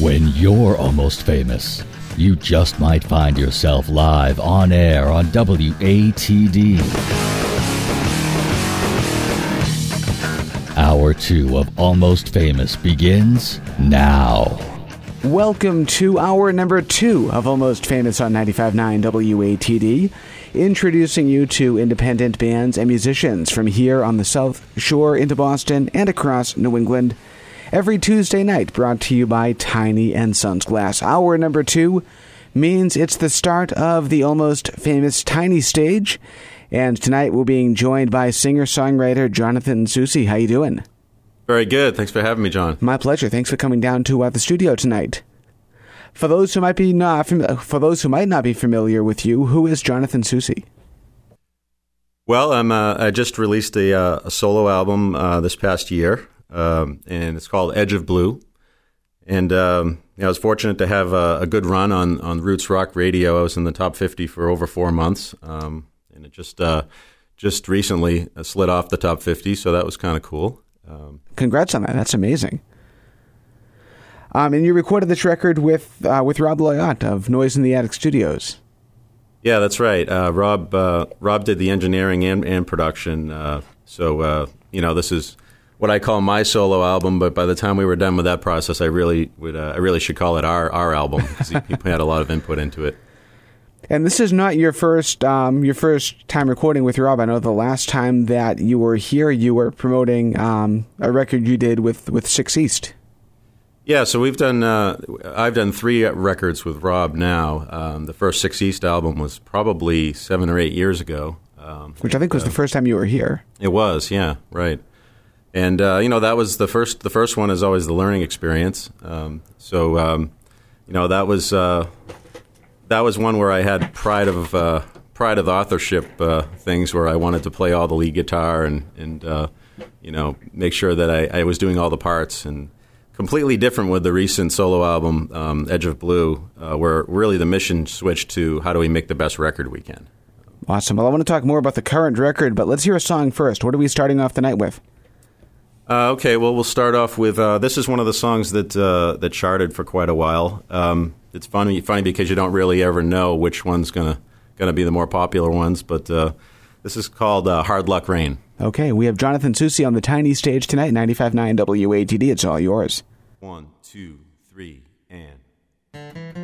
When you're almost famous, you just might find yourself live on air on WATD. Hour two of Almost Famous begins now. Welcome to hour number two of Almost Famous on 95.9 WATD, introducing you to independent bands and musicians from here on the South Shore into Boston and across New England. Every Tuesday night, brought to you by Tiny and Sons Glass. Hour number two means it's the start of the almost famous Tiny stage, and tonight we're being joined by singer-songwriter Jonathan Soucy. How you doing? Very good. Thanks for having me, John. My pleasure. Thanks for coming down to uh, the studio tonight. For those who might be not fam- for those who might not be familiar with you, who is Jonathan Soucy? Well, I'm, uh, I just released a, uh, a solo album uh, this past year, um, and it's called Edge of Blue. And um, you know, I was fortunate to have a, a, good run on, on Roots Rock Radio. I was in the top 50 for over four months, um, and it just uh, just recently slid off the top 50, so that was kind of cool. Um, Congrats on that. That's amazing. Um, and you recorded this record with uh, with Rob Loyott of Noise in the Attic Studios. Yeah, that's right. Uh, Rob uh, Rob did the engineering and, and production. Uh, so uh, you know, this is what I call my solo album. But by the time we were done with that process, I really would uh, I really should call it our our album because he, he had a lot of input into it. And this is not your first um, your first time recording with Rob. I know the last time that you were here, you were promoting um, a record you did with with Six East. Yeah, so we've done. Uh, I've done three records with Rob now. Um, the first Six East album was probably seven or eight years ago, um, which I think was uh, the first time you were here. It was, yeah, right. And uh, you know that was the first. The first one is always the learning experience. Um, so um, you know that was uh, that was one where I had pride of uh, pride of authorship uh, things where I wanted to play all the lead guitar and and uh, you know make sure that I, I, was doing all the parts and completely different with the recent solo album um, Edge of Blue, uh, where really the mission switched to how do we make the best record we can. Awesome. Well, I want to talk more about the current record, but let's hear a song first. What are we starting off the night with? Uh, okay, well, we'll start off with uh, this is one of the songs that that charted for quite a while. Um, it's funny funny because you don't really ever know which one's gonna gonna be the more popular ones. But uh, this is called uh, Hard Luck Rain. Okay, we have Jonathan Soucy on the tiny stage tonight, 95.9 WATD. It's all yours. One, two, three, and.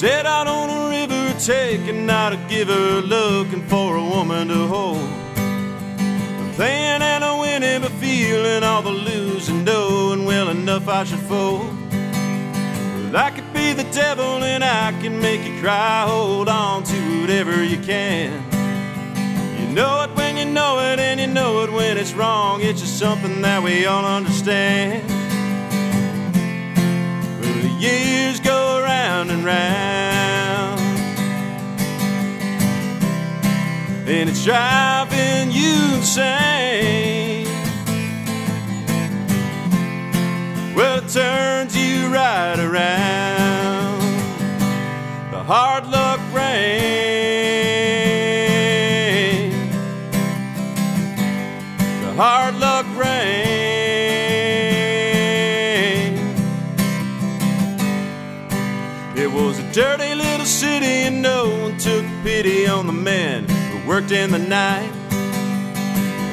Set out on a river, taking out a giver, looking for a woman to hold. I'm playing and a winning, but feeling all the losing, knowing well enough I should fold. Well, I could be the devil and I can make you cry. Hold on to whatever you can. You know it when you know it, and you know it when it's wrong. It's just something that we all understand. Years go round and round. And it's driving you insane. Well, it turns you right around. The hard luck rain. The hard luck rain. And no one took pity on the men who worked in the night.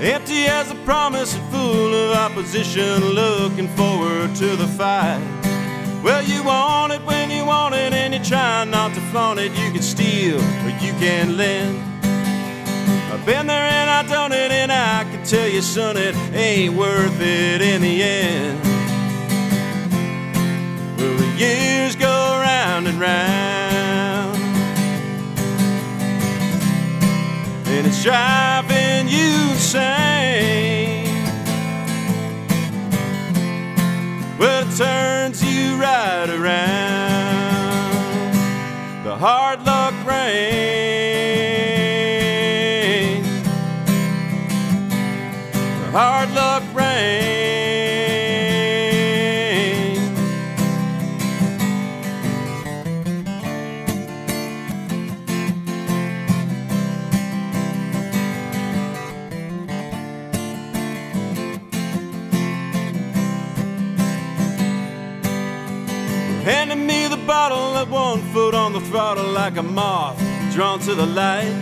Empty as a promise and full of opposition, looking forward to the fight. Well, you want it when you want it, and you try not to flaunt it. You can steal, or you can lend. I've been there and I've done it, and I can tell you, son, it ain't worth it in the end. Well, the years go round and round. Driving you insane. Well, it turns you right around. The hard luck rain. The hard luck one foot on the throttle like a moth drawn to the light.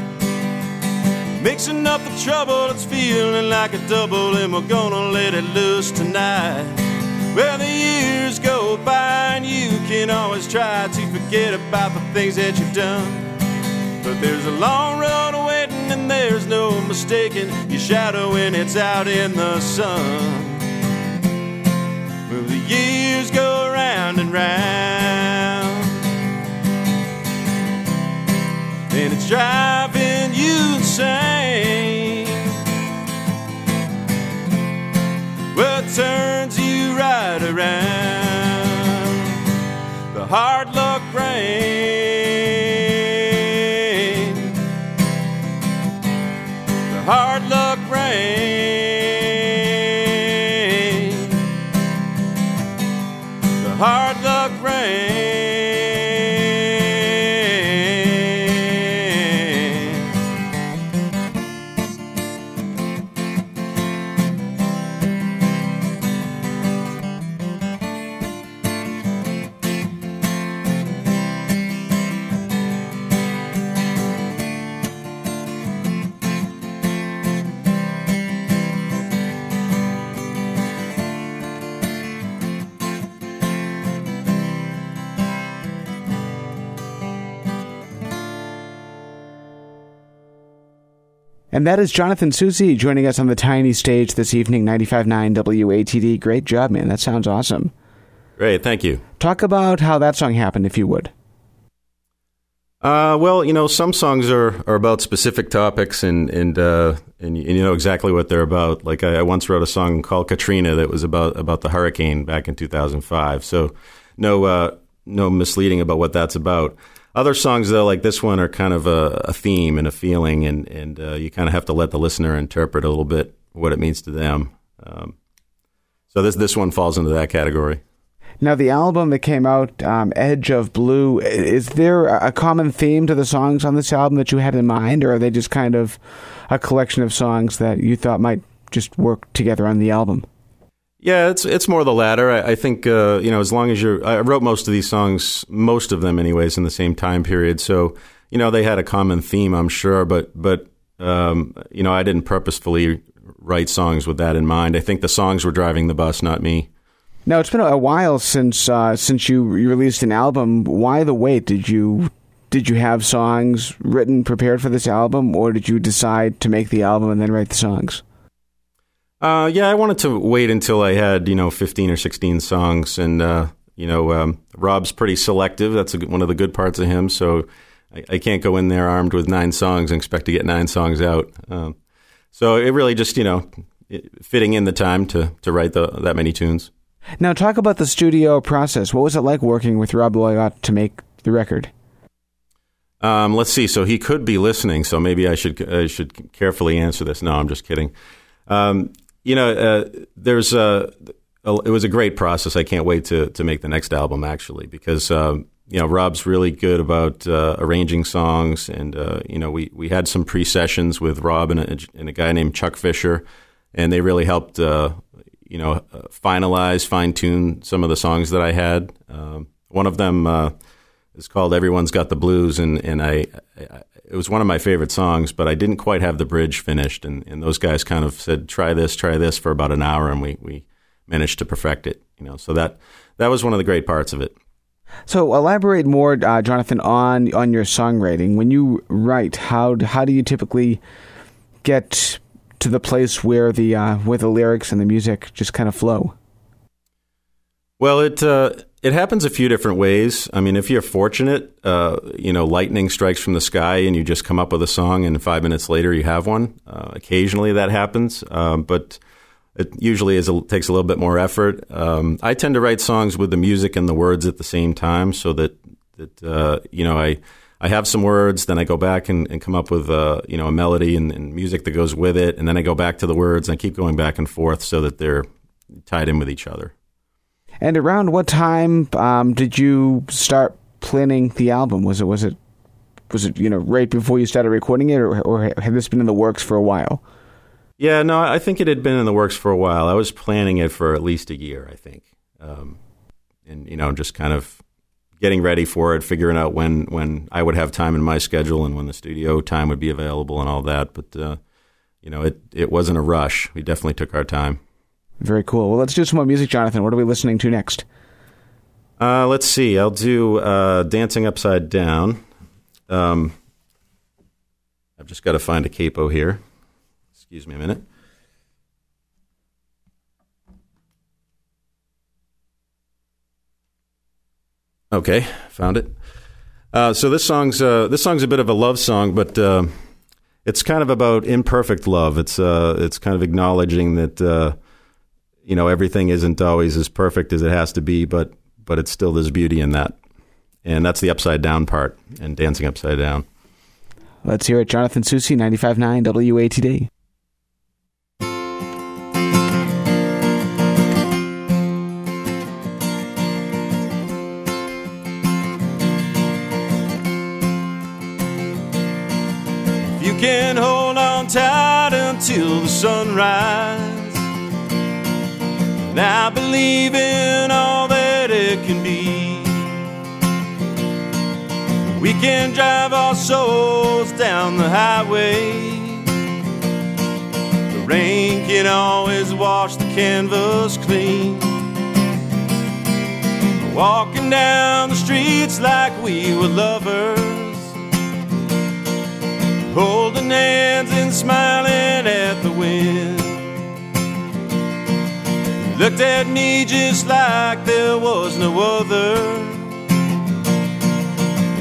Mixing up the trouble, it's feeling like a double, and we're gonna let it loose tonight. Well, the years go by, and you can always try to forget about the things that you've done. But there's a long road waiting, and there's no mistaking your shadow when it's out in the sun. Well, the years go round and round, driving you insane. It turns you right around. The hard luck rain. The hard luck rain. The hard luck rain. And that is Jonathan Soucy joining us on the tiny stage this evening, 95.9 WATD. Great job, man. That sounds awesome. Great, thank you. Talk about how that song happened, if you would. Uh, well, you know, some songs are, are about specific topics, and and, uh, and and you know exactly what they're about. Like I, I once wrote a song called Katrina that was about about the hurricane back in 2005. So no uh, no misleading about what that's about. Other songs though, like this one, are kind of a, a theme and a feeling, and and uh, you kind of have to let the listener interpret a little bit what it means to them. Um, so this this one falls into that category. Now, the album that came out, um, Edge of Blue, is there a a common theme to the songs on this album that you had in mind, or are they just kind of a collection of songs that you thought might just work together on the album? Yeah, it's it's more the latter. I, I think uh, you know, as long as you're, I wrote most of these songs, most of them, anyways, in the same time period. So you know, they had a common theme, I'm sure. But but um, you know, I didn't purposefully write songs with that in mind. I think the songs were driving the bus, not me. Now, it's been a while since uh, since you you released an album. Why the wait? Did you did you have songs written prepared for this album, or did you decide to make the album and then write the songs? Uh, yeah, I wanted to wait until I had you know 15 or 16 songs, and uh, you know, um, Rob's pretty selective. That's a, one of the good parts of him. So I, I can't go in there armed with nine songs and expect to get nine songs out. Um, so it really just you know fitting in the time to to write the, that many tunes. Now, talk about the studio process. What was it like working with Rob Loyott to make the record? Um, let's see. So he could be listening. So maybe I should I should carefully answer this. No, I'm just kidding. Um, you know, uh, there's a, a it was a great process. I can't wait to to make the next album actually because um, you know Rob's really good about uh, arranging songs, and uh, you know we we had some pre sessions with Rob and a, and a guy named Chuck Fisher, and they really helped. Uh, you know, uh, finalize, fine tune some of the songs that I had. Um, one of them is called "Everyone's Got the Blues," and and I it was one of my favorite songs, but I didn't quite have the bridge finished, and, and those guys kind of said, "Try this, try this" for about an hour, and we we managed to perfect it. You know, so that that was one of the great parts of it. So, elaborate more, uh, Jonathan, on on your songwriting. When you write, how how do you typically get to the place where the uh, where the lyrics and the music just kind of flow? Well, it uh, it happens a few different ways. I mean, if you're fortunate, uh, you know, lightning strikes from the sky and you just come up with a song, and five minutes later you have one. Uh, occasionally that happens, um, but it usually is a, takes a little bit more effort. Um, I tend to write songs with the music and the words at the same time, so that that uh, you know I. I have some words, then I go back and, and come up with uh, you know a melody and, and music that goes with it, and then I go back to the words and I keep going back and forth so that they're tied in with each other. And around what time um, did you start planning the album? Was it was it was it you know right before you started recording it, or, or had this been in the works for a while? Yeah, no, I think it had been in the works for a while. I was planning it for at least a year, I think, um, and you know, just kind of getting ready for it, figuring out when when I would have time in my schedule and when the studio time would be available and all that. But uh, you know, it it wasn't a rush. We definitely took our time. Very cool. Well, let's do some more music, Jonathan. What are we listening to next? Uh, let's see. I'll do uh, "Dancing Upside Down." Um, I've just got to find a capo here. Excuse me a minute. Okay, found it. Uh, so this song's uh, this song's a bit of a love song, but uh, it's kind of about imperfect love. It's uh, it's kind of acknowledging that you know everything isn't always as perfect as it has to be, but but it's still there's beauty in that, and that's the upside down part and dancing upside down. Let's hear it, Jonathan Soucy, 95.9 WATD. If You can hold on tight until the sunrise. And I believe in all that it can be. We can drive our souls down the highway. The rain can always wash the canvas clean. Walking down the streets like we were lovers holding hands and smiling at the wind. Looked at me just like there was no other.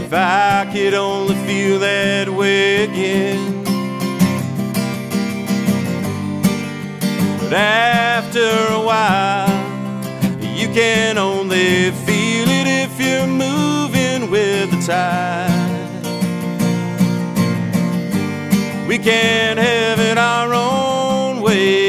If I could only feel that way again. But after a while, you can only feel it if you're moving with the tide. We can't have it our own way,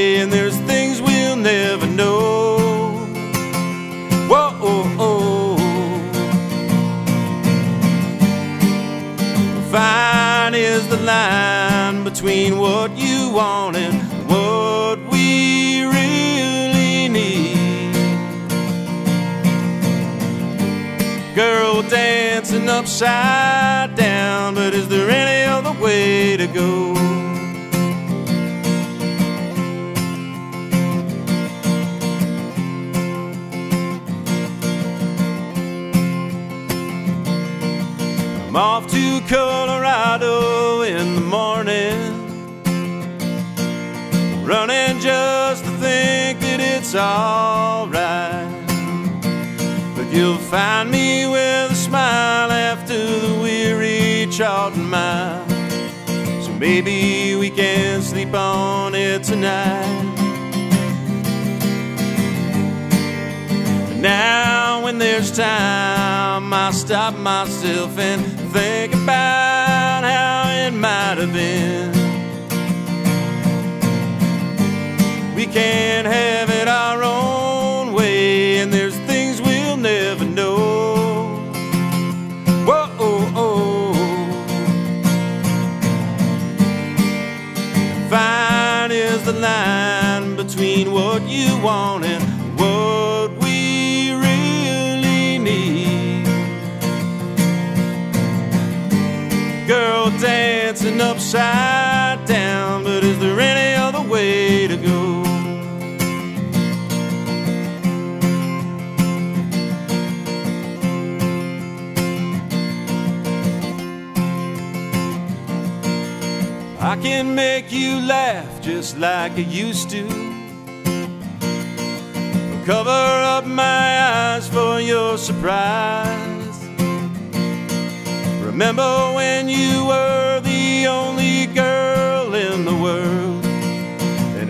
upside down, but is there any other way to go? I'm off to Colorado in the morning. Running just to think that it's alright. But you'll find me with weary trotting mile. So maybe we can sleep on it tonight. Now, when there's time, I stop myself and think about how it might have been. We can't have it upside down, but is there any other way to go? I can make you laugh just like I used to. Cover up my eyes for your surprise. Remember when you were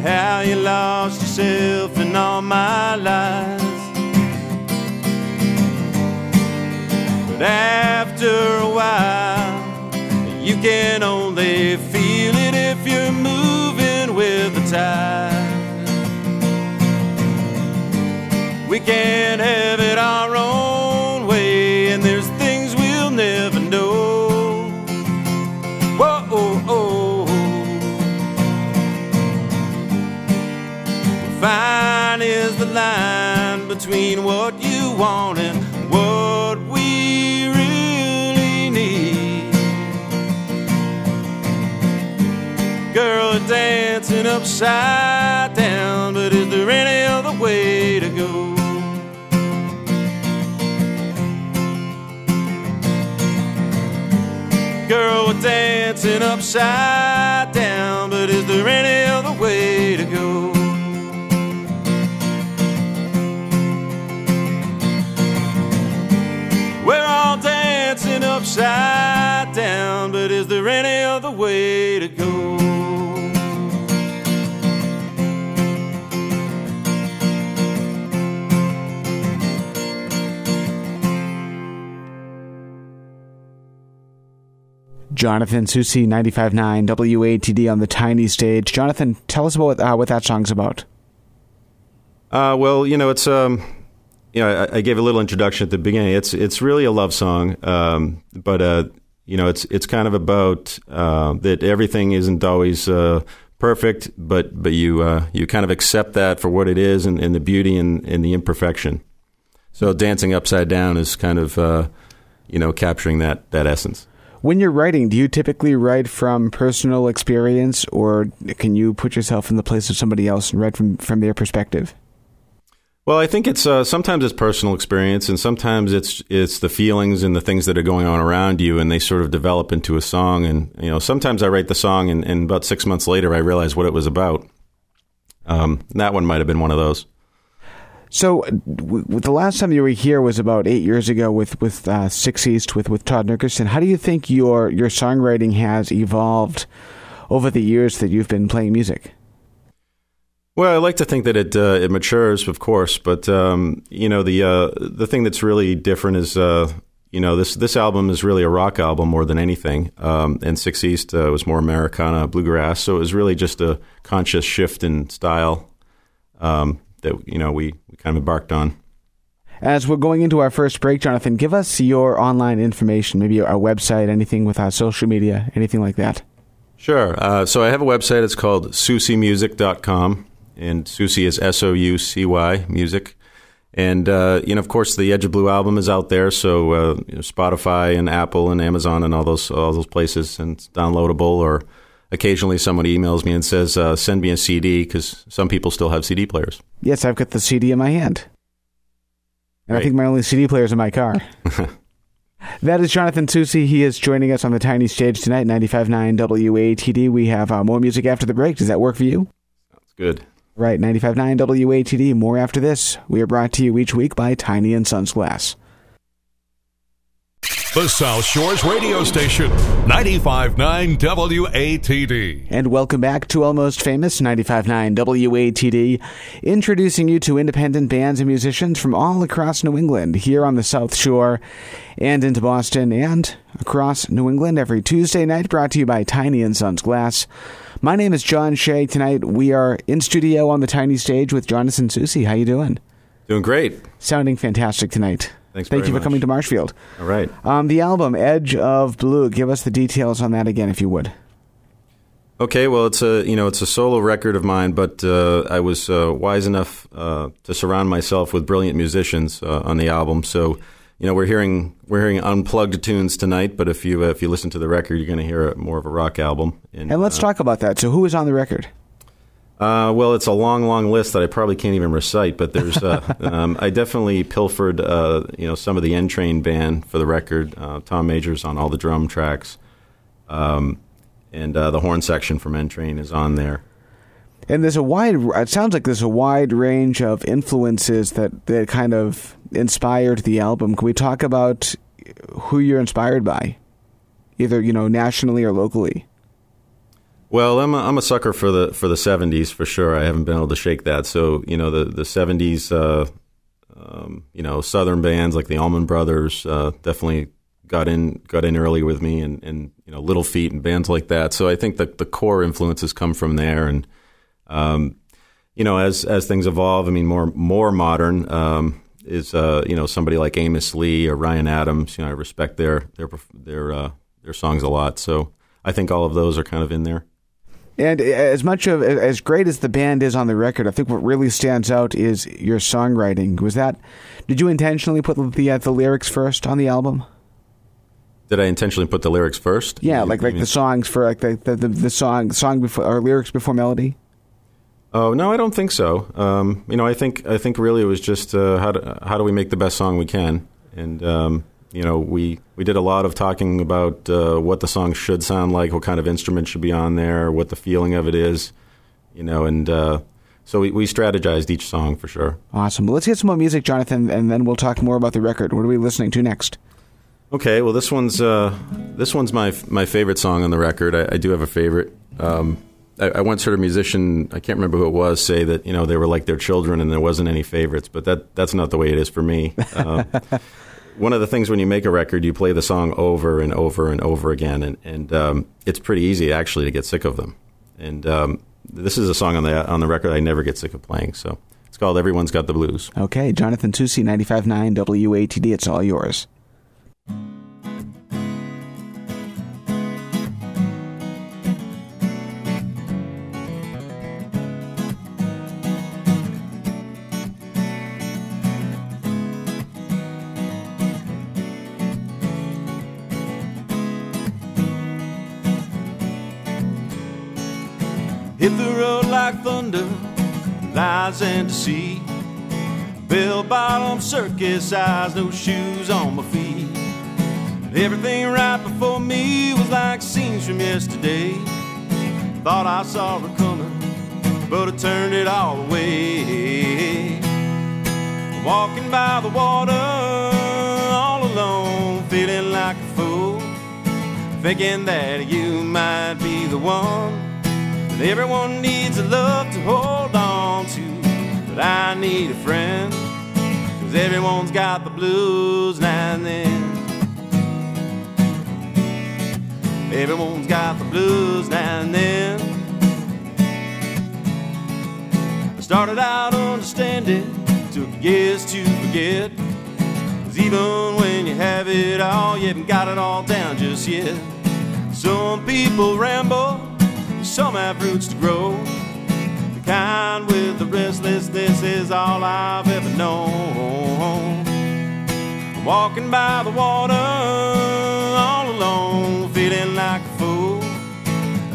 how you lost yourself in all my lies. But after a while, you can only feel it if you're moving with the tide. We can't have it our own fine is the line between what you want and what we really need. Girl, dancing upside down, but is there any other way to go? Girl, we're dancing upside down, but is there any upside down, but is there any other way to go? Jonathan Soucy, 95.9 WATD on the tiny stage. Jonathan, tell us about uh, what that song's about. Uh, well, you know, it's um, you know, I, I, gave a little introduction at the beginning. It's it's really a love song, um, but uh, you know, it's it's kind of about uh, that everything isn't always uh, perfect, but but you uh, you kind of accept that for what it is and, and the beauty and, and, the imperfection. So, dancing upside down is kind of uh, you know capturing that that essence. When you're writing, do you typically write from personal experience, or can you put yourself in the place of somebody else and write from from their perspective? Well, I think it's uh, sometimes it's personal experience, and sometimes it's it's the feelings and the things that are going on around you, and they sort of develop into a song. And you know, sometimes I write the song, and, and about six months later, I realize what it was about. Um, that one might have been one of those. So, w- the last time you were here was about eight years ago with with uh, Six East with with Todd Nickerson. How do you think your your songwriting has evolved over the years that you've been playing music? Well, I like to think that it uh, it matures, of course, but um, you know the uh, the thing that's really different is uh, you know this this album is really a rock album more than anything, um, and Six East uh, was more Americana bluegrass, so it was really just a conscious shift in style. Um, that you know we, we kind of embarked on. As we're going into our first break, Jonathan, give us your online information, maybe our website, anything with our social media, anything like that. Sure. Uh, so I have a website. It's called SoucyMusic.com, and Soucy is S O U C Y music. And uh, you know, of course, the Edge of Blue album is out there, so uh, you know, Spotify and Apple and Amazon and all those all those places, and it's downloadable or occasionally somebody emails me and says, uh, "Send me a CD," because some people still have CD players. Yes, I've got the CD in my hand, and right. I think my only CD player is in my car. that is Jonathan Soucy. He is joining us on the tiny stage tonight, 95.9 WATD. We have uh, more music after the break. Does that work for you? Sounds good. Right, 95.9 WATD. More after this. We are brought to you each week by Tiny and Sons Glass. The South Shores radio station, 95.9 WATD. And welcome back to Almost Famous, 95.9 WATD, introducing you to independent bands and musicians from all across New England, here on the South Shore, and into Boston, and across New England every Tuesday night, brought to you by Tiny and Sons Glass. My name is John Shea. Tonight we are in studio on the tiny stage with Jonathan Soucy. How you doing? Doing great. Sounding fantastic tonight. Thanks Thank you for much. coming to Marshfield. All right. Um, the album Edge of Blue. Give us the details on that again, if you would. Okay, well, it's a you know it's a solo record of mine, but uh, I was uh, wise enough uh, to surround myself with brilliant musicians uh, on the album. So, you know, we're hearing we're hearing unplugged tunes tonight, but if you uh, if you listen to the record, you're going to hear a, more of a rock album. And, and let's uh, talk about that. So, who is on the record? Uh, well, it's a long, long list that I probably can't even recite. But there's, uh, um, I definitely pilfered, uh, you know, some of the N Train band for the record. Uh, Tom Majors on all the drum tracks, um, and uh, the horn section from N Train is on there. And there's a wide. It sounds like there's a wide range of influences that that kind of inspired the album. Can we talk about who you're inspired by, either you know nationally or locally? Well, I'm a, I'm a sucker for the for the '70s for sure. I haven't been able to shake that. So you know the the '70s, uh, um, you know Southern bands like the Allman Brothers uh, definitely got in got in early with me, and, and you know Little Feat and bands like that. So I think that the core influences come from there, and um, you know as as things evolve, I mean more more modern. Um, is uh, you know somebody like Amos Lee or Ryan Adams? You know, I respect their their their uh, their songs a lot. So I think all of those are kind of in there. And as much of as great as the band is on the record, I think what really stands out is your songwriting. Was that? Did you intentionally put the uh, the lyrics first on the album? Did I intentionally put the lyrics first? Yeah, You- like like mean- the songs for like the the, the, the song song before or lyrics before melody. Oh no, I don't think so. Um, you know, I think I think really it was just uh, how do, how do we make the best song we can, and um, you know we we did a lot of talking about uh, what the song should sound like, what kind of instrument should be on there, what the feeling of it is, you know, and uh, so we, we strategized each song for sure. Awesome. Well, let's get some more music, Jonathan, and then we'll talk more about the record. What are we listening to next? Okay, well this one's uh, this one's my my favorite song on the record. I, I do have a favorite. Um, I, I once heard a musician, I can't remember who it was, say that you know they were like their children and there wasn't any favorites, but that that's not the way it is for me. Um, one of the things when you make a record, you play the song over and over and over again, and, and um, it's pretty easy actually to get sick of them. And um, this is a song on the on the record I never get sick of playing. So it's called "Everyone's Got the Blues." Okay, Jonathan Soucy, 95.9 WATD. It's all yours. And deceit. Bell bottom circus eyes, no shoes on my feet. Everything right before me was like scenes from yesterday. Thought I saw her coming, but I turned it all away. Walking by the water, all alone, feeling like a fool. Thinking that you might be the one that everyone needs a love to hold on to. But I need a friend, cause everyone's got the blues now and then. Everyone's got the blues now and then. I started out understanding, took years to forget. Cause even when you have it all, you haven't got it all down just yet. Some people ramble, some have roots to grow. Kind with the restlessness is all I've ever known. Walking by the water, all alone, feeling like a fool.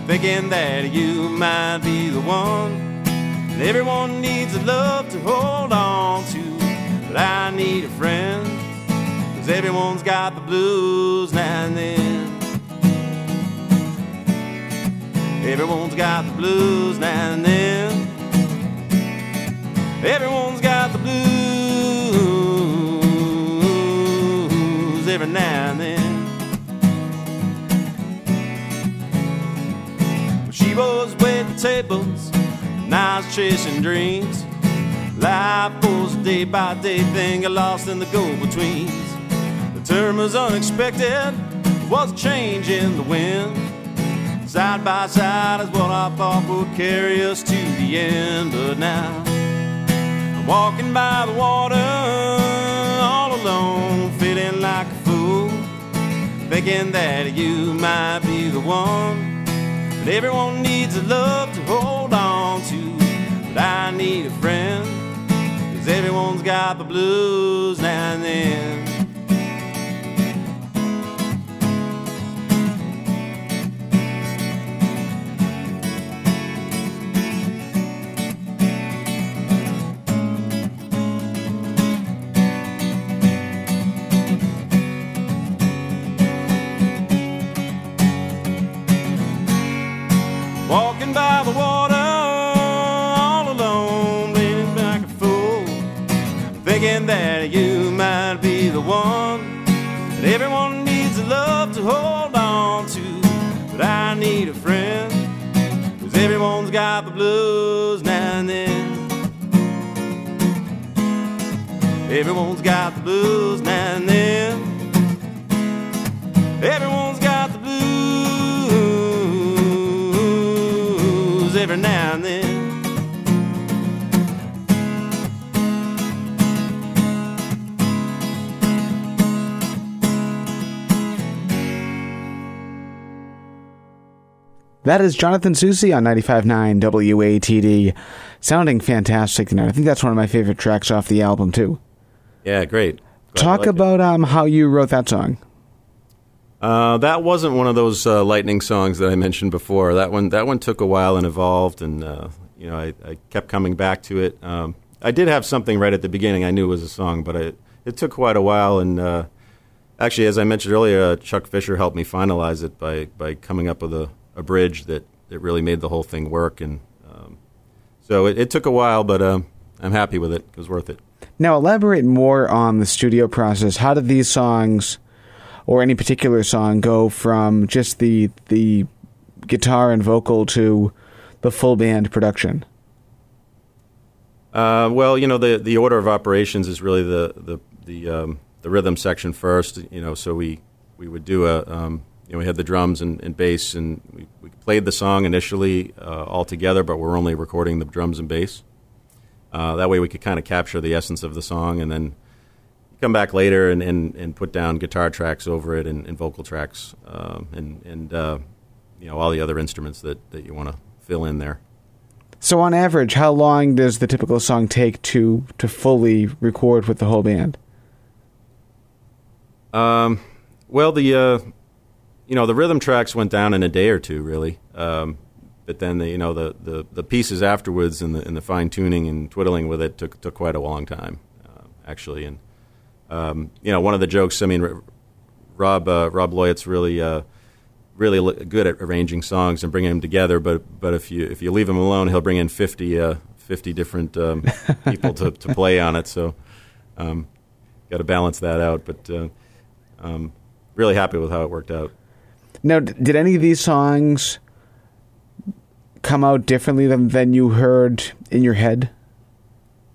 Thinking that you might be the one. And everyone needs a love to hold on to. But I need a friend, cause everyone's got the blues now and then. Everyone's got the blues now and then. Everyone's got the blues every now and then. She was waiting tables, was chasing dreams. Life a day by day thing, got lost in the go betweens. The term was unexpected, was a change in the wind. Side by side is what I thought would carry us to the end. But now walking by the water, all alone, feeling like a fool. Thinking that you might be the one. But everyone needs a love to hold on to. But I need a friend, cause everyone's got the blues now and then. Walking by the water, all alone, leaning like a fool, thinking that you might be the one that everyone needs a love to hold on to. But I need a friend, cause everyone's got the blues now and then. Everyone's got the blues now and then. Every now and then. That is Jonathan Soucy on 95.9 WATD. Sounding fantastic tonight. I think that's one of my favorite tracks off the album, too. Yeah, great. Glad Talk liked about um, how you wrote that song. Uh, that wasn't one of those uh, lightning songs that I mentioned before. That one, that one took a while and evolved, and uh, you know, I, I, kept coming back to it. Um, I did have something right at the beginning. I knew was a song, but it took quite a while. And uh, actually, as I mentioned earlier, uh, Chuck Fisher helped me finalize it by by coming up with a, a bridge that, that really made the whole thing work. And um, so it, it, took a while, but um, I'm happy with it. It was worth it. Now, elaborate more on the studio process. How did these songs? Or any particular song go from just the the guitar and vocal to the full band production? Uh, well, you know, the the order of operations is really the the the, um, the rhythm section first. You know, so we we would do a um, you know we had the drums and, and bass, and we, we, played the song initially uh, all together, but we're only recording the drums and bass. Uh, that way, we could kind of capture the essence of the song, and then come back later and, and, and put down guitar tracks over it and, and vocal tracks um, and and uh, you know all the other instruments that, that you want to fill in there. So on average, how long does the typical song take to to fully record with the whole band? Um, well, the uh, you know the rhythm tracks went down in a day or two, really. Um, but then the you know the, the, the pieces afterwards and the and the fine tuning and twiddling with it took took quite a long time, uh, actually, and um, you know, one of the jokes. I mean, Rob uh, Rob Loyett's really uh, really good at arranging songs and bringing them together. But but if you if you leave him alone, he'll bring in 50, uh, 50 different um, people to, to play on it. So um, got to balance that out. But uh, um, really happy with how it worked out. Now, did any of these songs come out differently than, than you heard in your head?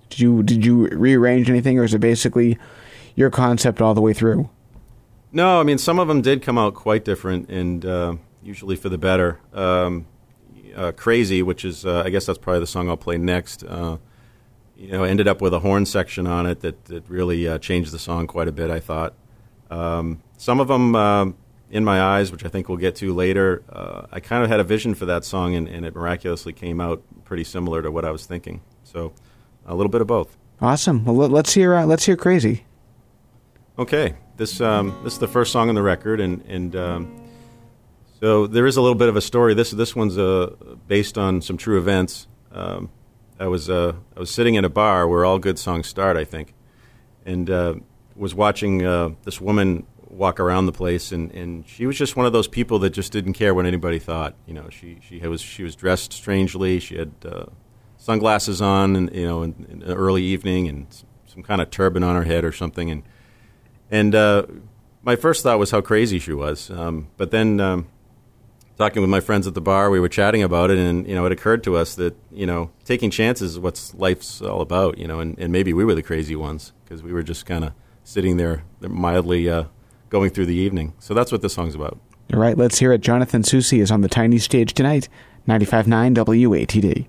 Did you did you rearrange anything, or is it basically your concept all the way through? No, I mean some of them did come out quite different, and uh, usually for the better. Um, uh, "Crazy," which is uh, I guess that's probably the song I'll play next. Uh, you know, ended up with a horn section on it that that really uh, changed the song quite a bit. I thought um, some of them. Um, in my eyes, which I think we'll get to later, uh, I kind of had a vision for that song, and, and, it miraculously came out pretty similar to what I was thinking. So, a little bit of both. Awesome. Well, let's hear. let's hear "Crazy." Okay, this um, this is the first song on the record, and and um, so there is a little bit of a story. This this one's uh, based on some true events. Um, I was uh, I was sitting in a bar where all good songs start, I think, and uh, was watching uh, this woman walk around the place, and, and she was just one of those people that just didn't care what anybody thought. You know, she she was she was dressed strangely. She had uh, sunglasses on, and you know, in, in early evening, and some kind of turban on her head or something, and and uh, my first thought was how crazy she was. Um, but then, um, talking with my friends at the bar, we were chatting about it, and you know, it occurred to us that you know, taking chances is what life's all about. You know, and, and maybe we were the crazy ones because we were just kind of sitting there mildly uh, going through the evening. So that's what this song's about. All right, let's hear it. Jonathan Soucy is on the tiny stage tonight, 95.9 WATD.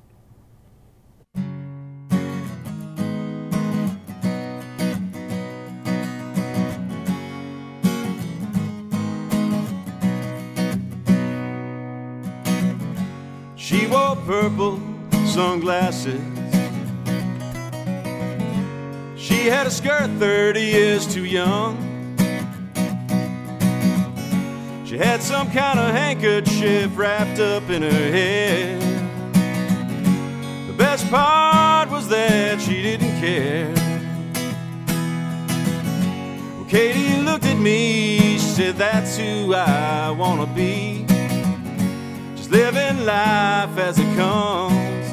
Purple sunglasses. She had a skirt 30 years too young. She had some kind of handkerchief wrapped up in her hair. The best part was that she didn't care. Well, Katie looked at me, she said, That's who I wanna be living life as it comes.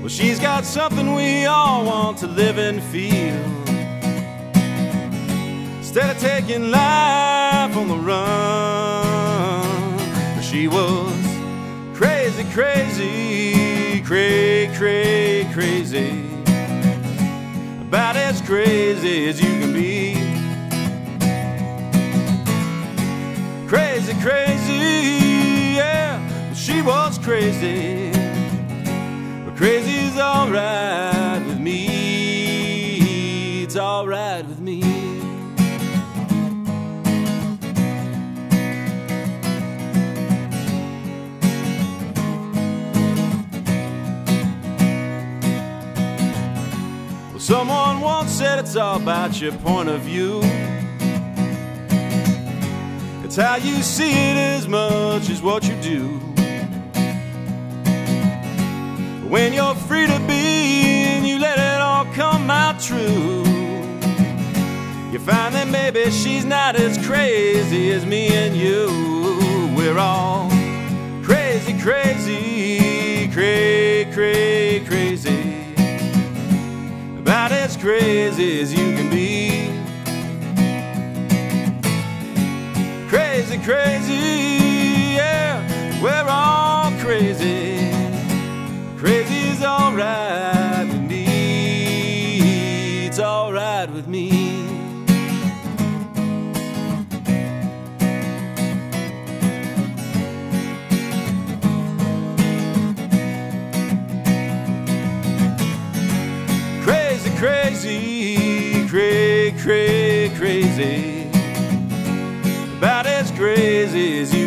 Well, she's got something we all want to live and feel. Instead of taking life on the run, she was crazy, crazy, cray, cray, crazy. About as crazy as you can be. Crazy, crazy, yeah. She was crazy, but crazy's alright with me. It's alright with me. Someone once said it's all about your point of view. It's how you see it as much as what you do. When you're free to be and you let it all come out true, you find that maybe she's not as crazy as me and you. We're all crazy, crazy, cray, cray, crazy. About as crazy as you can be. Crazy, crazy, yeah, we're all crazy. Crazy's alright with me. It's alright with me. Crazy, crazy, cray, cray, crazy. Crazy as you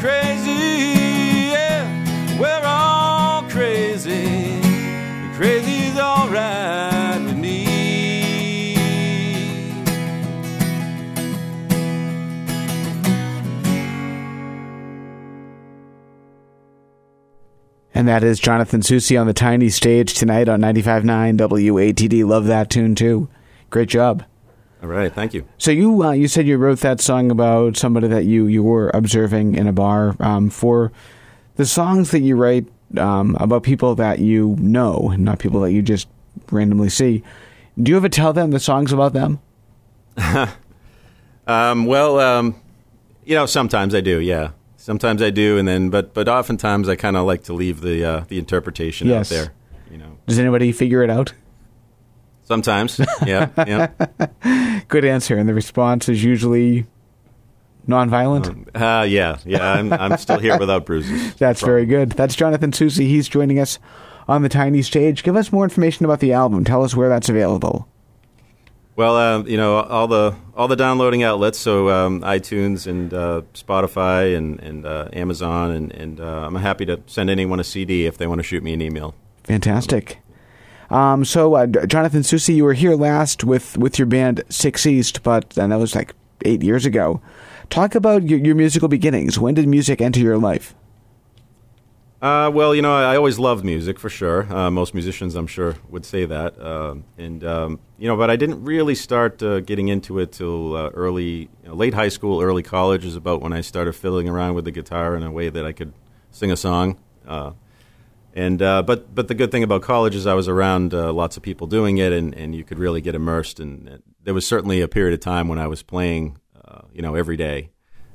Crazy, yeah, we're all crazy. Crazy's alright with me. And that is Jonathan Soucy on the tiny stage tonight on 95.9 WATD. Love that tune too. Great job. All right, thank you. So you uh, you said you wrote that song about somebody that you, you were observing in a bar. Um, for the songs that you write um, about people that you know, not people that you just randomly see, do you ever tell them the songs about them? Um, well, um, you know, sometimes I do. Yeah, sometimes I do, and then, but but oftentimes I kind of like to leave the uh, the interpretation Yes. out there. You know, Does anybody figure it out? Sometimes. Yeah, yeah, Good answer. And the response is usually nonviolent. uh, yeah, yeah. I'm I'm still here without bruises. That's very good. That's Jonathan Soucy. He's joining us on the tiny stage. Give us more information about the album. Tell us where that's available. Well, uh, you know, all the all the downloading outlets, so um, iTunes and uh, Spotify and and uh, Amazon, and and uh, I'm happy to send anyone a CD if they want to shoot me an email. Fantastic. Um, so, uh, Jonathan Soucy, you were here last with, with your band Six East, but and that was like eight years ago. Talk about your, your musical beginnings. When did music enter your life? Uh, well, you know, I, always loved music for sure. Uh, most musicians, I'm sure, would say that. Um and um, you know, but I didn't really start uh, getting into it till uh, early, you know, late high school, early college is about when I started fiddling around with the guitar in a way that I could sing a song. And uh, but but the good thing about college is I was around uh, lots of people doing it, and, and you could really get immersed. And, and there was certainly a period of time when I was playing, uh, you know, every day,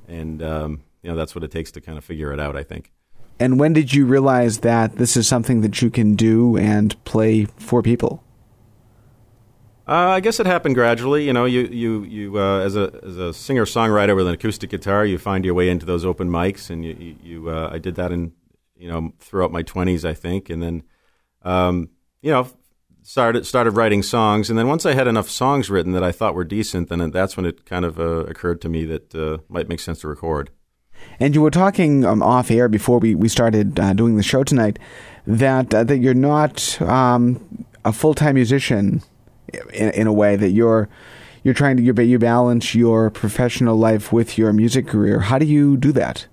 and um, you know that's what it takes to kind of figure it out. I think. And when did you realize that this is something that you can do and play for people? Uh, I guess it happened gradually. You know, you you you uh, as a as a singer songwriter with an acoustic guitar, you find your way into those open mics, and you you, you uh, I did that in you know throughout my twenties, I think, and then um, you know started started writing songs, and then once I had enough songs written that I thought were decent, then that's when it kind of uh, occurred to me that uh, might make sense to record. And you were talking um, off air before we, we started uh, doing the show tonight that uh, that you're not um, a full time musician in, in a way that you're you're trying to you balance your professional life with your music career. How do you do that?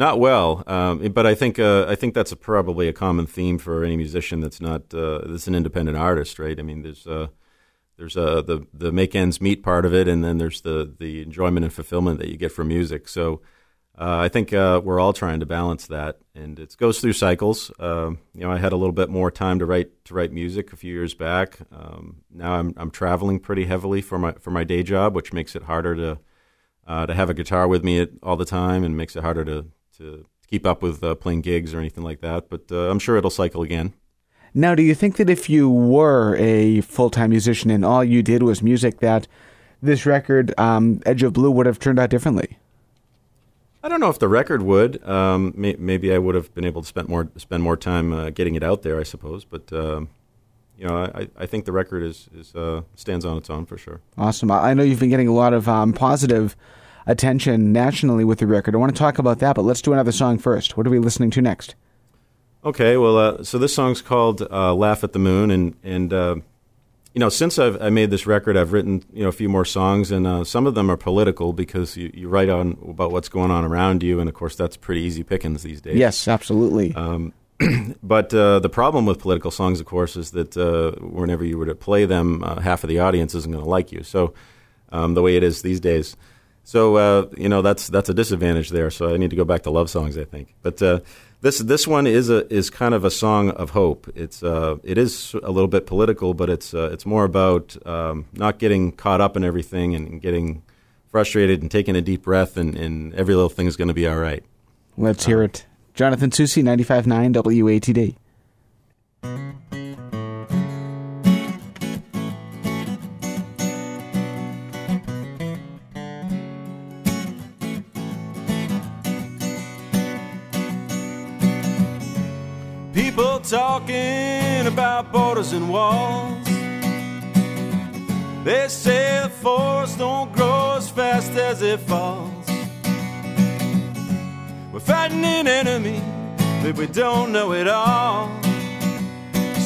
Not well, um, but I think uh, I think that's a, probably a common theme for any musician that's not uh, that's an independent artist, right? I mean, there's uh, there's uh, the the make ends meet part of it, and then there's the the enjoyment and fulfillment that you get from music. So uh, I think uh, we're all trying to balance that, and it goes through cycles. Um, you know, I had a little bit more time to write to write music a few years back. Um, now I'm I'm traveling pretty heavily for my for my day job, which makes it harder to uh, to have a guitar with me all the time, and makes it harder to to keep up with uh, playing gigs or anything like that. But uh, I'm sure it'll cycle again. Now, do you think that if you were a full time musician and all you did was music, that this record, um, Edge of Blue, would have turned out differently? I don't know if the record would. Um, may, maybe I would have been able to spend more spend more time uh, getting it out there, I suppose. But um, you know, I, I think the record is, is uh, stands on its own for sure. Awesome. I I know you've been getting a lot of um, positive attention nationally with the record. I want to talk about that, but let's do another song first. What are we listening to next? Okay, well, uh, so this song's called uh, "Laugh at the Moon," and and uh, you know, since I've I made this record, I've written you know a few more songs, and uh, some of them are political because you, you write on about what's going on around you, and of course that's pretty easy pickings these days. Yes, absolutely. Um, but uh, the problem with political songs, of course, is that uh, whenever you were to play them, uh, half of the audience isn't going to like you. So um, the way it is these days. So uh, you know that's that's a disadvantage there. So I need to go back to love songs, I think. But uh, this this one is a is kind of a song of hope. It's uh, it is a little bit political, but it's uh, it's more about um, not getting caught up in everything and getting frustrated and taking a deep breath, and, and every little thing is going to be all right. Let's hear it. Jonathan Soucy, 95.9 WATD. People talking about borders and walls. They say the forest don't grow as fast as it falls. We're fighting an enemy that we don't know at all.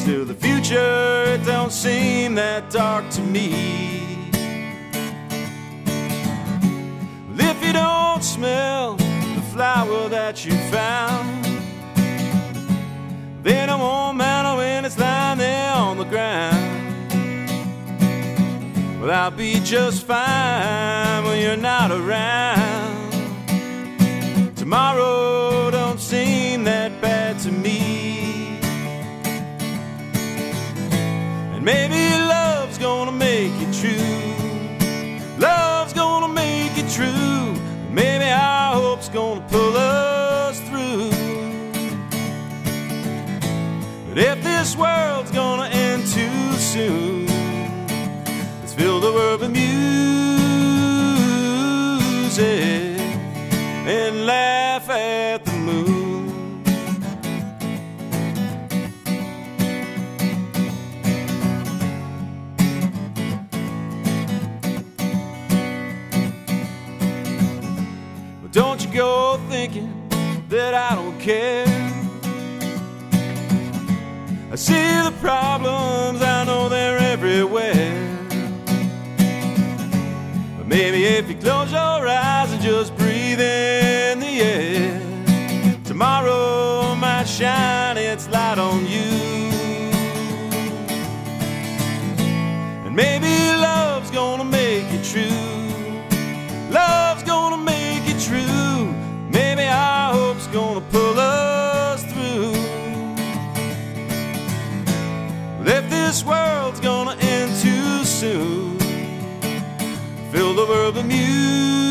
Still, the future don't seem that dark to me. Well, if you don't smell the flower that you found. Then I won't matter when it's lying there on the ground. Well, I'll be just fine when you're not around. Tomorrow don't seem that bad to me. And maybe love's gonna make it this world's gonna end too soon, let's fill the world with music and laugh at the moon. But don't you go thinking that I don't care. See the problems, I know they're everywhere. But maybe if you close your eyes and just breathe in the air, tomorrow might shine its light on you. And maybe love's gonna make it true. This world's gonna end too soon, fill the world with music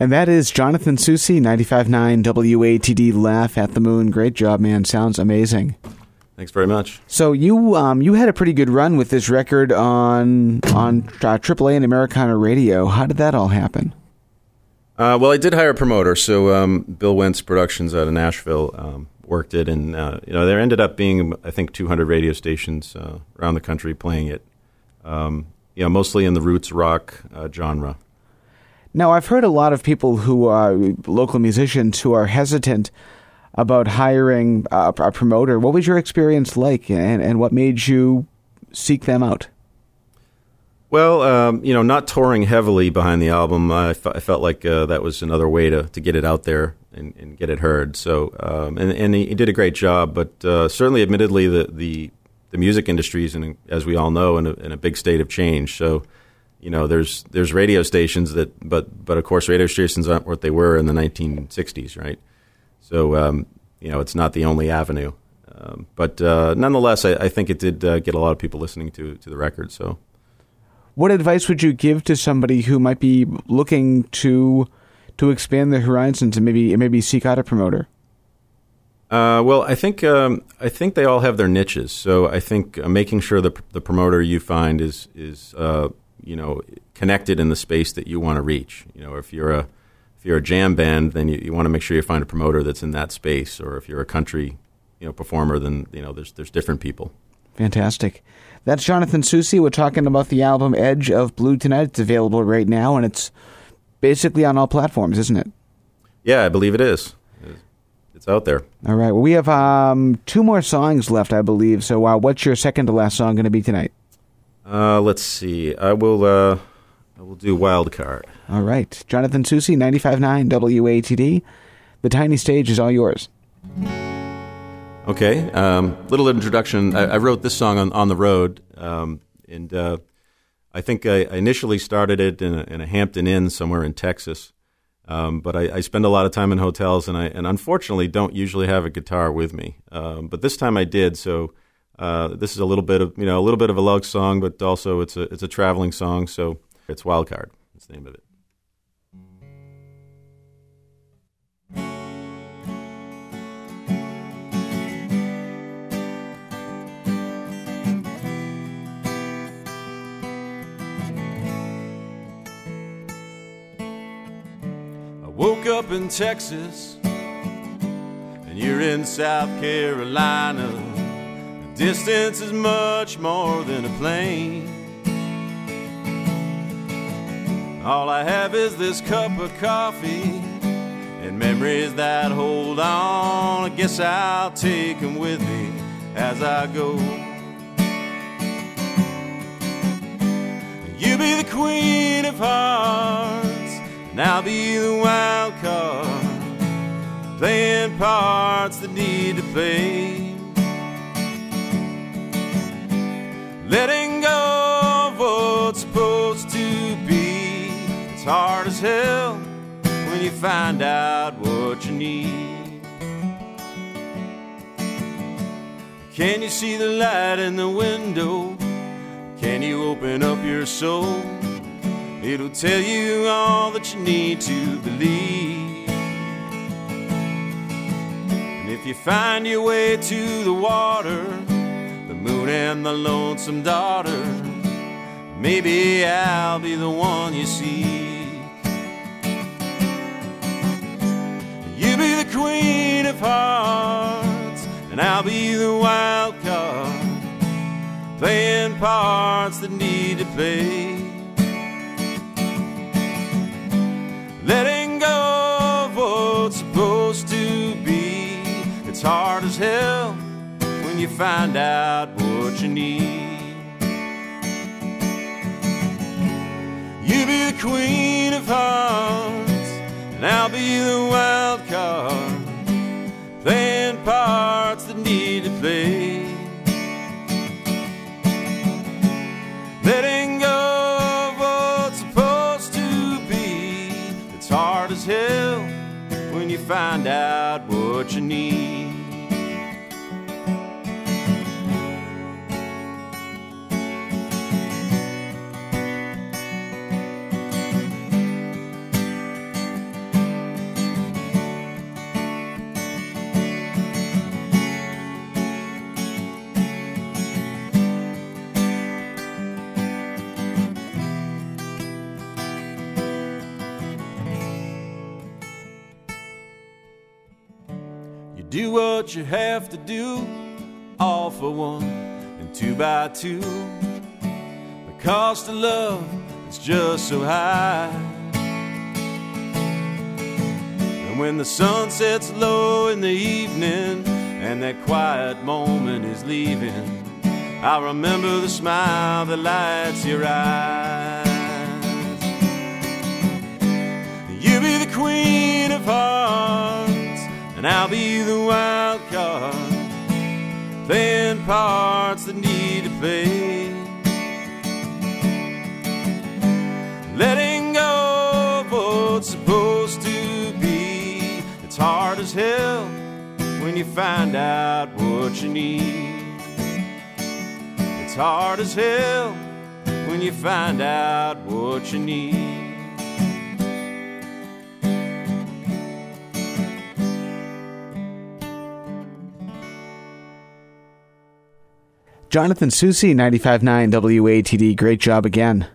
And that is Jonathan Soucy, 95.9 WATD Laugh at the Moon. Great job, man. Sounds amazing. Thanks very much. So you um, you had a pretty good run with this record on on uh, AAA and Americana Radio. How did that all happen? Uh, well, I did hire a promoter, so um, Bill Wentz Productions out of Nashville um, worked it, and uh, you know there ended up being I think 200 radio stations uh, around the country playing it. Um, you know, mostly in the roots rock uh, genre. Now, I've heard a lot of people who are local musicians who are hesitant about hiring a, a promoter. What was your experience like, and, and what made you seek them out? Well, um, you know, not touring heavily behind the album, I, f- I felt like uh, that was another way to, to get it out there and, and get it heard. So, um, and, and he, did a great job, but uh, certainly, admittedly, the, the, the music industry is, in, as we all know, in a, in a big state of change. So, you know, there's there's radio stations that, but but of course, radio stations aren't what they were in the 1960s, right? So, um, you know, it's not the only avenue. Um, but uh, nonetheless, I, I, think it did uh, get a lot of people listening to to the record. So, what advice would you give to somebody who might be looking to to expand their horizons and maybe maybe seek out a promoter? Uh, well, I think um, I think they all have their niches. So I think uh, making sure the the promoter you find is is uh, you know connected in the space that you want to reach. You know, if you're a if you're a jam band, then you, you want to make sure you find a promoter that's in that space. Or if you're a country you know performer, then you know there's there's different people. Fantastic. That's Jonathan Soucy. We're talking about the album Edge of Blue tonight. It's available right now, and it's basically on all platforms, isn't it? Yeah, I believe it is. It's out there. All right. Well, we have um, two more songs left, I believe. So, uh, what's your second to last song going to be tonight? Uh, let's see. I will. Uh, I will do Wild Card. All right, Jonathan Soucy, 95.9 WATD. The tiny stage is all yours. Okay. Um, little introduction. I, I, wrote this song on on the road, um, and uh, I think I initially started it in a, in a Hampton Inn somewhere in Texas. Um, but I, I, spend a lot of time in hotels, and I and unfortunately don't usually have a guitar with me. Um, but this time I did, so uh, this is a little bit of you know a little bit of a love song, but also it's a it's a traveling song. So it's Wildcard. That's the name of it. I woke up in Texas and you're in South Carolina Distance is much more than a plane. All I have is this cup of coffee and memories that hold on. I guess I'll take them with me as I go. You be the queen of hearts, and I'll be the wild card, playing parts that need to play. Letting go of what's supposed to be. It's hard as hell when you find out what you need. Can you see the light in the window? Can you open up your soul? It'll tell you all that you need to believe. And if you find your way to the water, and the lonesome daughter. Maybe I'll be the one you seek. You be the queen of hearts, and I'll be the wild card, playing parts that need to play. Letting go of what's supposed to be, it's hard as hell you find out what you need. You be the queen of hearts, and I'll be the wild card, playing parts that need to play. Letting go of what's supposed to be, it's hard as hell when you find out what you need. Do what you have to do, all for one and two by two. The cost of love is just so high. And when the sun sets low in the evening and that quiet moment is leaving, I remember the smile that lights your eyes. You be the queen of hearts, and I'll be the wild card, playing parts that need to play. Letting go of what's supposed to be. It's hard as hell when you find out what you need. It's hard as hell when you find out what you need. Jonathan Soucy, 95.9 WATD. Great job again.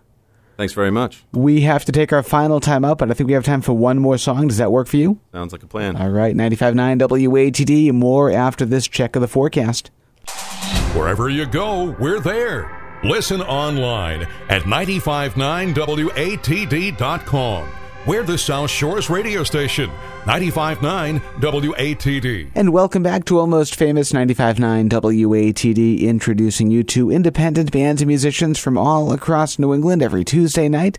Thanks very much. We have to take our final time up, but I think we have time for one more song. Does that work for you? Sounds like a plan. All right, 95.9 WATD. More after this check of the forecast. Wherever you go, we're there. Listen online at 959watd.com. We're the South Shores radio station, 959 WATD. And welcome back to Almost Famous 95.9 WATD, introducing you to independent bands and musicians from all across New England every Tuesday night.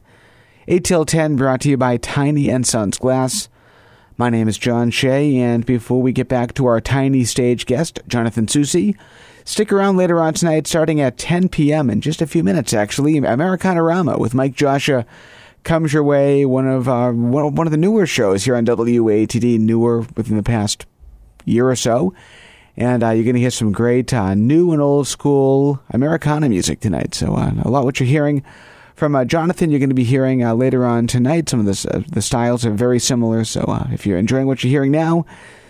8 till 10, brought to you by Tiny and Sons Glass. My name is John Shea, and before we get back to our tiny stage guest, Jonathan Soucy, stick around later on tonight, starting at 10 p.m. in just a few minutes, actually. Americanarama with Mike Joshua comes your way. One of uh, one of the newer shows here on WATD, newer within the past year or so. And uh, you're going to hear some great uh, new and old school Americana music tonight. So uh, a lot what you're hearing from uh, Jonathan, you're going to be hearing uh, later on tonight. Some of the the styles are very similar. So if you're enjoying what you're hearing now,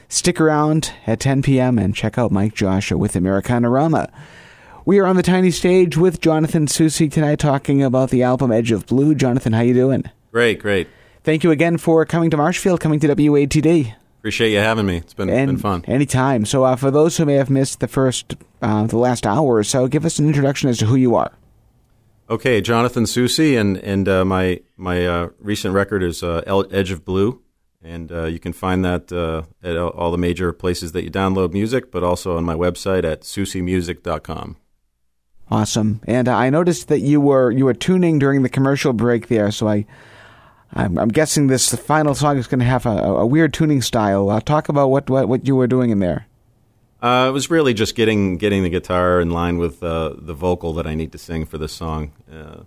stick around at 10 p.m. and check out Mike Joshua with Americanarama. We are on the tiny stage with Jonathan Soucy tonight talking about the album Edge of Blue. Jonathan, how you doing? Great, great. Thank you again for coming to Marshfield, coming to WATD. Appreciate you having me. It's been, and, been fun. Anytime. So, uh, for those who may have missed the first, uh, the last hour or so, give us an introduction as to who you are. Okay, Jonathan Soucy, and and uh, my my uh, recent record is uh, Edge of Blue, and uh, you can find that at all the major places that you download music, but also on my website at soucymusic.com. Awesome. And I noticed that you were you were tuning during the commercial break there, so I. I'm, I'm guessing this final song is going to have a, a weird tuning style. Uh, talk about what, what, what you were doing in there. Uh, it was really just getting getting the guitar in line with uh, the vocal that I need to sing for this song, uh,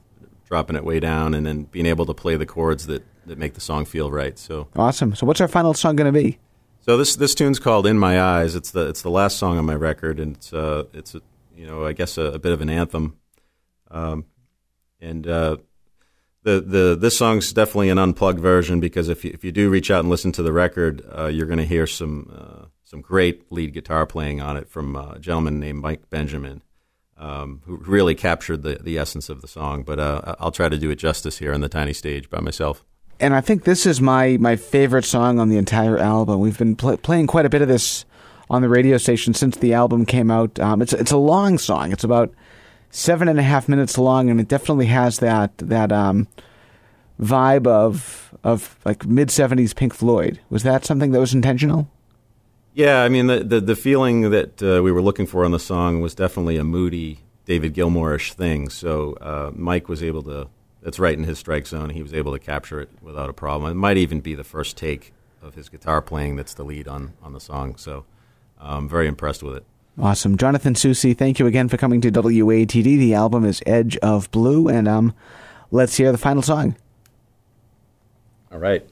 dropping it way down, and then being able to play the chords that, that make the song feel right. So awesome. So what's our final song going to be? So this this tune's called "In My Eyes." It's the it's the last song on my record, and it's uh it's a, you know, I guess a, a bit of an anthem. Um, and uh, the the this song's definitely an unplugged version because if you, if you do reach out and listen to the record, uh, you're going to hear some uh, some great lead guitar playing on it from a gentleman named Mike Benjamin, um, who really captured the the essence of the song. But uh, I'll try to do it justice here on the tiny stage by myself. And I think this is my my favorite song on the entire album. We've been pl- playing quite a bit of this on the radio station since the album came out. Um, it's it's a long song. It's about seven and a half minutes long, and it definitely has that that um, vibe of of like mid seventies Pink Floyd. Was that something that was intentional? Yeah, I mean the the, the feeling that uh, we were looking for on the song was definitely a moody David Gilmour-ish thing. So uh, Mike was able to. That's right in his strike zone. He was able to capture it without a problem. It might even be the first take of his guitar playing that's the lead on on the song. So I'm very impressed with it. Awesome. Jonathan Soucy, thank you again for coming to WATD. The album is Edge of Blue, and um, let's hear the final song. All right.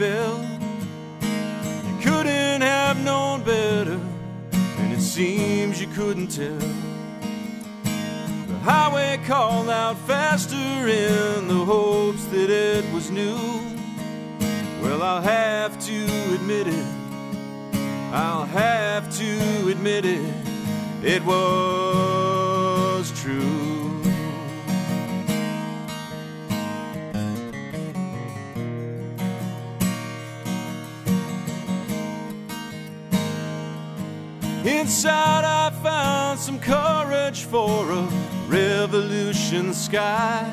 felt. You couldn't have known better, and it seems you couldn't tell. The highway called out faster in the hopes that it was new. Well, I'll have to admit it. I'll have to admit it. It was true. Inside, I found some courage for a revolution sky.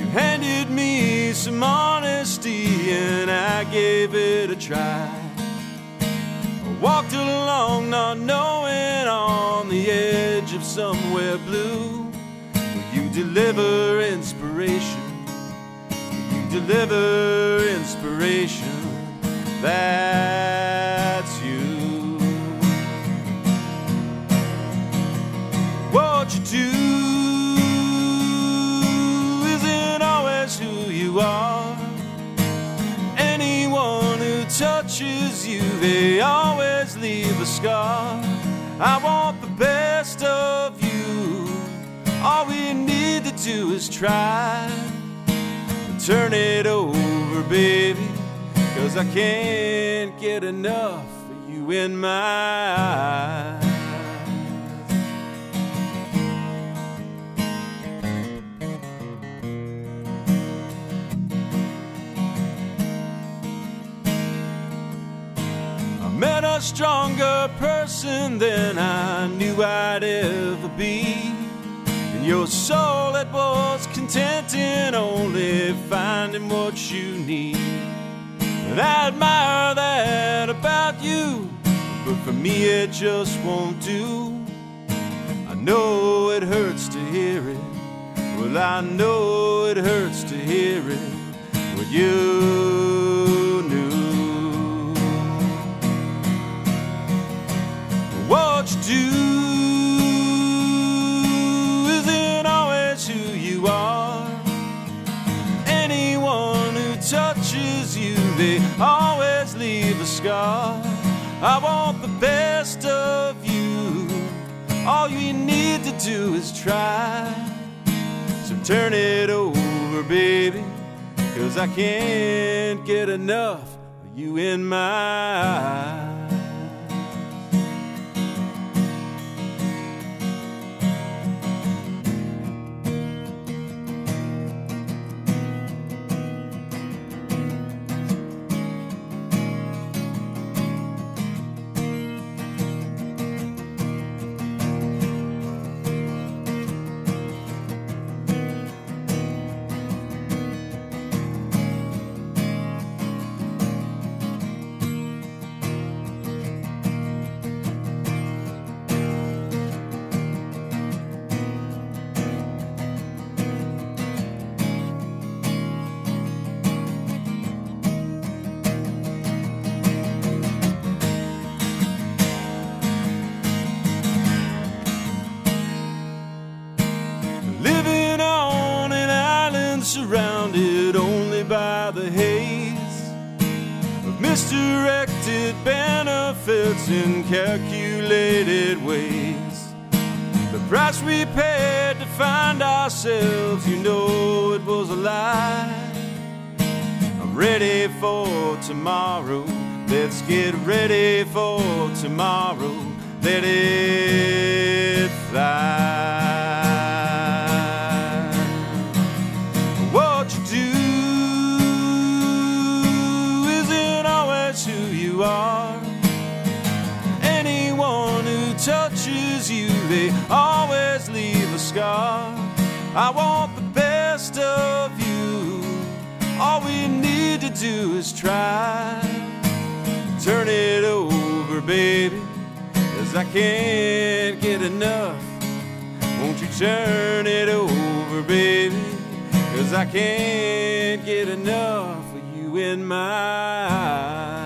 You handed me some honesty, and I gave it a try. I walked along, not knowing on the edge of somewhere blue. You deliver inspiration? You deliver inspiration? That's touches you, they always leave a scar. I want the best of you. All we need to do is try. Turn it over, baby. Cause I can't get enough of you in my eyes. Met a stronger person than I knew I'd ever be. And your soul that was content in only finding what you need. And I admire that about you, but for me it just won't do. I know it hurts to hear it. Well, I know it hurts to hear it. What you do isn't always who you are. Anyone who touches you, they always leave a scar. I want the best of you. All you need to do is try. So turn it over, baby. Cause I can't get enough of you in my eyes. Benefits in calculated ways. The price we paid to find ourselves, you know it was a lie. I'm ready for tomorrow. Let's get ready for tomorrow. Let it fly. Scar. I want the best of you. All we need to do is try. Turn it over, baby, cause I can't get enough. Won't you turn it over, baby? Cause I can't get enough of you in my eyes.